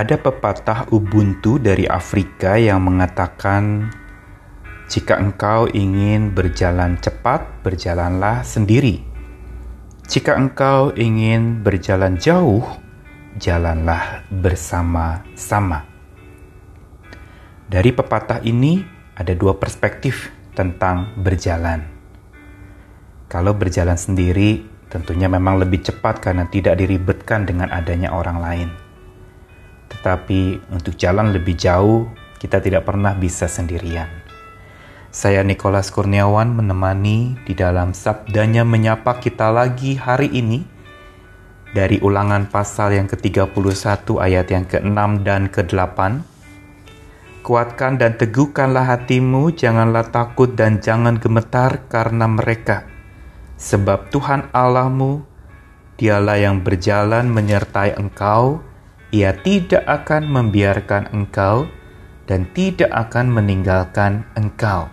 Ada pepatah Ubuntu dari Afrika yang mengatakan, "Jika engkau ingin berjalan cepat, berjalanlah sendiri. Jika engkau ingin berjalan jauh, jalanlah bersama-sama." Dari pepatah ini ada dua perspektif tentang berjalan. Kalau berjalan sendiri, tentunya memang lebih cepat karena tidak diribetkan dengan adanya orang lain. Tetapi untuk jalan lebih jauh, kita tidak pernah bisa sendirian. Saya Nikolas Kurniawan menemani di dalam sabdanya menyapa kita lagi hari ini dari ulangan pasal yang ke-31 ayat yang ke-6 dan ke-8. Kuatkan dan teguhkanlah hatimu, janganlah takut dan jangan gemetar karena mereka. Sebab Tuhan Allahmu, dialah yang berjalan menyertai engkau, ia tidak akan membiarkan engkau dan tidak akan meninggalkan engkau.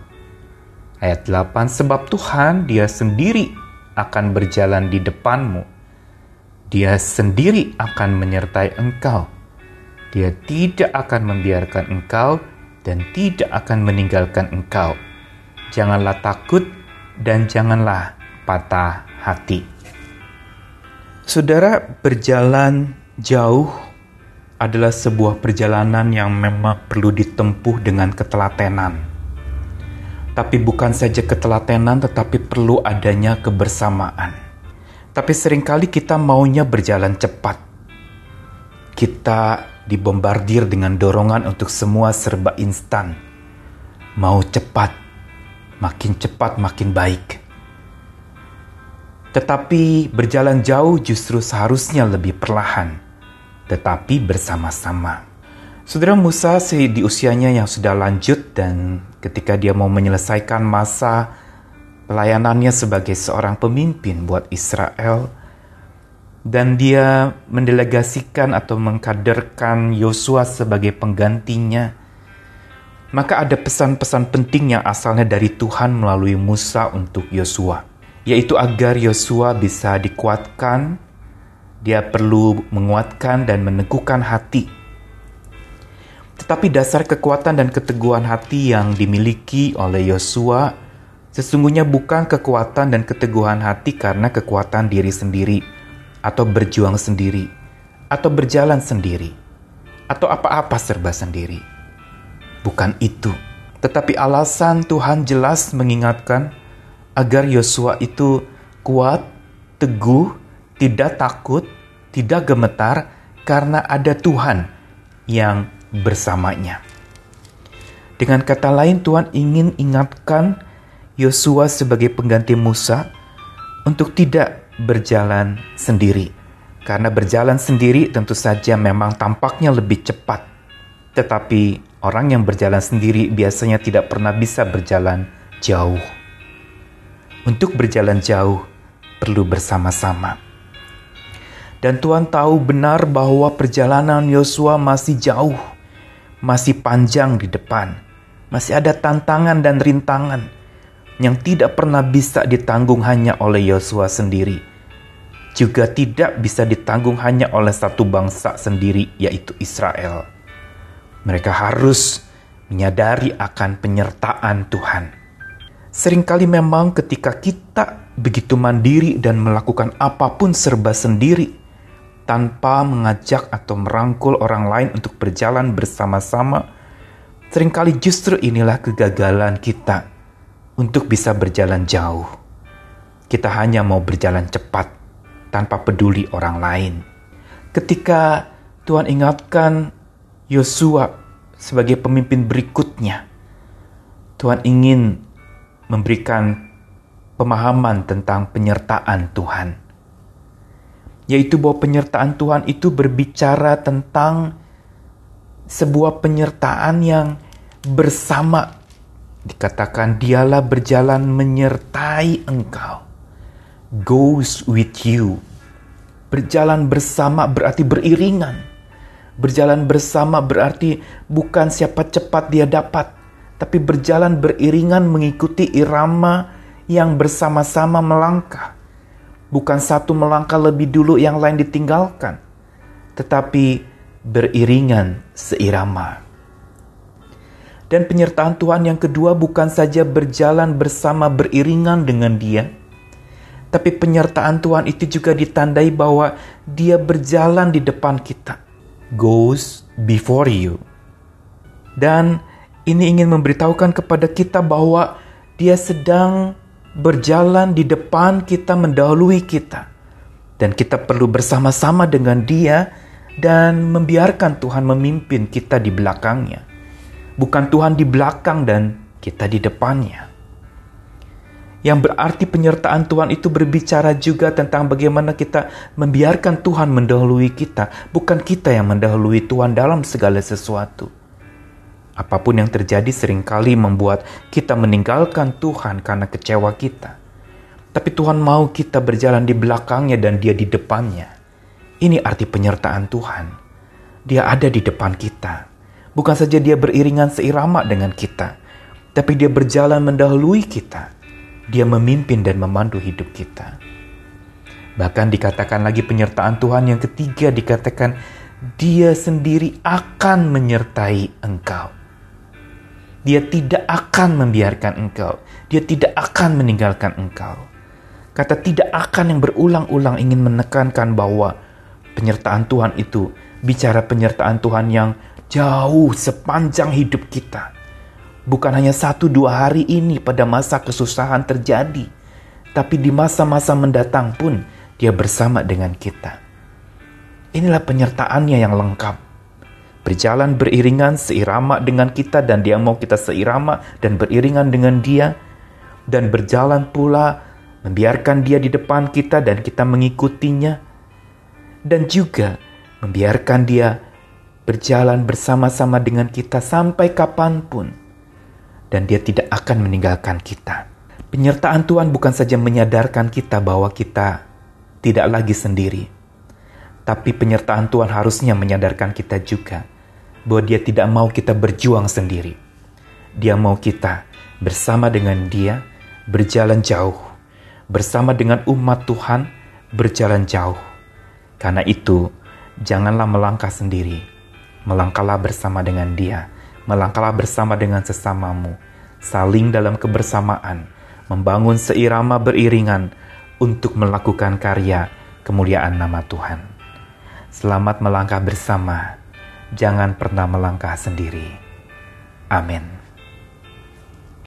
Ayat 8, sebab Tuhan dia sendiri akan berjalan di depanmu. Dia sendiri akan menyertai engkau. Dia tidak akan membiarkan engkau dan tidak akan meninggalkan engkau. Janganlah takut dan janganlah patah hati. Saudara berjalan jauh adalah sebuah perjalanan yang memang perlu ditempuh dengan ketelatenan. Tapi bukan saja ketelatenan, tetapi perlu adanya kebersamaan. Tapi sering kali kita maunya berjalan cepat. Kita dibombardir dengan dorongan untuk semua serba instan. Mau cepat, makin cepat makin baik. Tetapi berjalan jauh justru seharusnya lebih perlahan tetapi bersama-sama. Saudara Musa di usianya yang sudah lanjut dan ketika dia mau menyelesaikan masa pelayanannya sebagai seorang pemimpin buat Israel dan dia mendelegasikan atau mengkaderkan Yosua sebagai penggantinya maka ada pesan-pesan penting yang asalnya dari Tuhan melalui Musa untuk Yosua yaitu agar Yosua bisa dikuatkan dia perlu menguatkan dan meneguhkan hati. Tetapi dasar kekuatan dan keteguhan hati yang dimiliki oleh Yosua sesungguhnya bukan kekuatan dan keteguhan hati karena kekuatan diri sendiri atau berjuang sendiri atau berjalan sendiri atau apa-apa serba sendiri. Bukan itu, tetapi alasan Tuhan jelas mengingatkan agar Yosua itu kuat, teguh, tidak takut, tidak gemetar karena ada Tuhan yang bersamanya. Dengan kata lain, Tuhan ingin ingatkan Yosua sebagai pengganti Musa untuk tidak berjalan sendiri. Karena berjalan sendiri tentu saja memang tampaknya lebih cepat. Tetapi orang yang berjalan sendiri biasanya tidak pernah bisa berjalan jauh. Untuk berjalan jauh perlu bersama-sama. Dan Tuhan tahu benar bahwa perjalanan Yosua masih jauh, masih panjang di depan. Masih ada tantangan dan rintangan yang tidak pernah bisa ditanggung hanya oleh Yosua sendiri. Juga tidak bisa ditanggung hanya oleh satu bangsa sendiri, yaitu Israel. Mereka harus menyadari akan penyertaan Tuhan. Seringkali memang ketika kita begitu mandiri dan melakukan apa pun serba sendiri, tanpa mengajak atau merangkul orang lain untuk berjalan bersama-sama, sering kali justru inilah kegagalan kita untuk bisa berjalan jauh. Kita hanya mau berjalan cepat tanpa peduli orang lain. Ketika Tuhan ingatkan Yosua sebagai pemimpin berikutnya, Tuhan ingin memberikan pemahaman tentang penyertaan Tuhan yaitu bahwa penyertaan Tuhan itu berbicara tentang sebuah penyertaan yang bersama. Dikatakan dialah berjalan menyertai engkau. Goes with you. Berjalan bersama berarti beriringan. Berjalan bersama berarti bukan siapa cepat dia dapat, tapi berjalan beriringan mengikuti irama yang bersama-sama melangkah. Bukan satu melangkah lebih dulu yang lain ditinggalkan, tetapi beriringan seirama. Dan penyertaan Tuhan yang kedua bukan saja berjalan bersama beriringan dengan Dia, tapi penyertaan Tuhan itu juga ditandai bahwa Dia berjalan di depan kita, goes before you. Dan ini ingin memberitahukan kepada kita bahwa Dia sedang berjalan di depan kita, mendahului kita, dan kita perlu bersama-sama dengan Dia dan membiarkan Tuhan memimpin kita di belakangnya bukan Tuhan di belakang dan kita di depannya. Yang berarti penyertaan Tuhan itu berbicara juga tentang bagaimana kita membiarkan Tuhan mendahului kita, bukan kita yang mendahului Tuhan dalam segala sesuatu. Apa pun yang terjadi sering kali membuat kita meninggalkan Tuhan karena kecewa kita. Tapi Tuhan mau kita berjalan di belakangnya dan dia di depannya. Ini arti penyertaan Tuhan. Dia ada di depan kita Bukan saja dia beriringan seirama dengan kita, tapi dia berjalan mendahului kita. Dia memimpin dan memandu hidup kita. Bahkan dikatakan lagi penyertaan Tuhan yang ketiga dikatakan dia sendiri akan menyertai engkau. Dia tidak akan membiarkan engkau. Dia tidak akan meninggalkan engkau. Kata tidak akan yang berulang-ulang ingin menekankan bahwa penyertaan Tuhan itu bicara penyertaan Tuhan yang jauh sepanjang hidup kita. Bukan hanya satu dua hari ini pada masa kesusahan terjadi, tapi di masa-masa mendatang pun dia bersama dengan kita. Inilah penyertaannya yang lengkap. Berjalan beriringan seirama dengan kita dan dia mau kita seirama dan beriringan dengan dia. Dan berjalan pula membiarkan dia di depan kita dan kita mengikutinya. Dan juga membiarkan dia berjalan bersama-sama dengan kita sampai kapan pun, dan Dia tidak akan meninggalkan kita. Penyertaan Tuhan bukan saja menyadarkan kita bahwa kita tidak lagi sendiri, tapi penyertaan Tuhan harusnya menyadarkan kita juga bahwa Dia tidak mau kita berjuang sendiri. Dia mau kita bersama dengan Dia berjalan jauh, bersama dengan umat Tuhan berjalan jauh. Karena itu, janganlah melangkah sendiri melangkahlah bersama dengan Dia, melangkahlah bersama dengan sesamamu, saling dalam kebersamaan, membangun seirama beriringan untuk melakukan karya kemuliaan nama Tuhan. Selamat melangkah bersama, jangan pernah melangkah sendiri. Amin.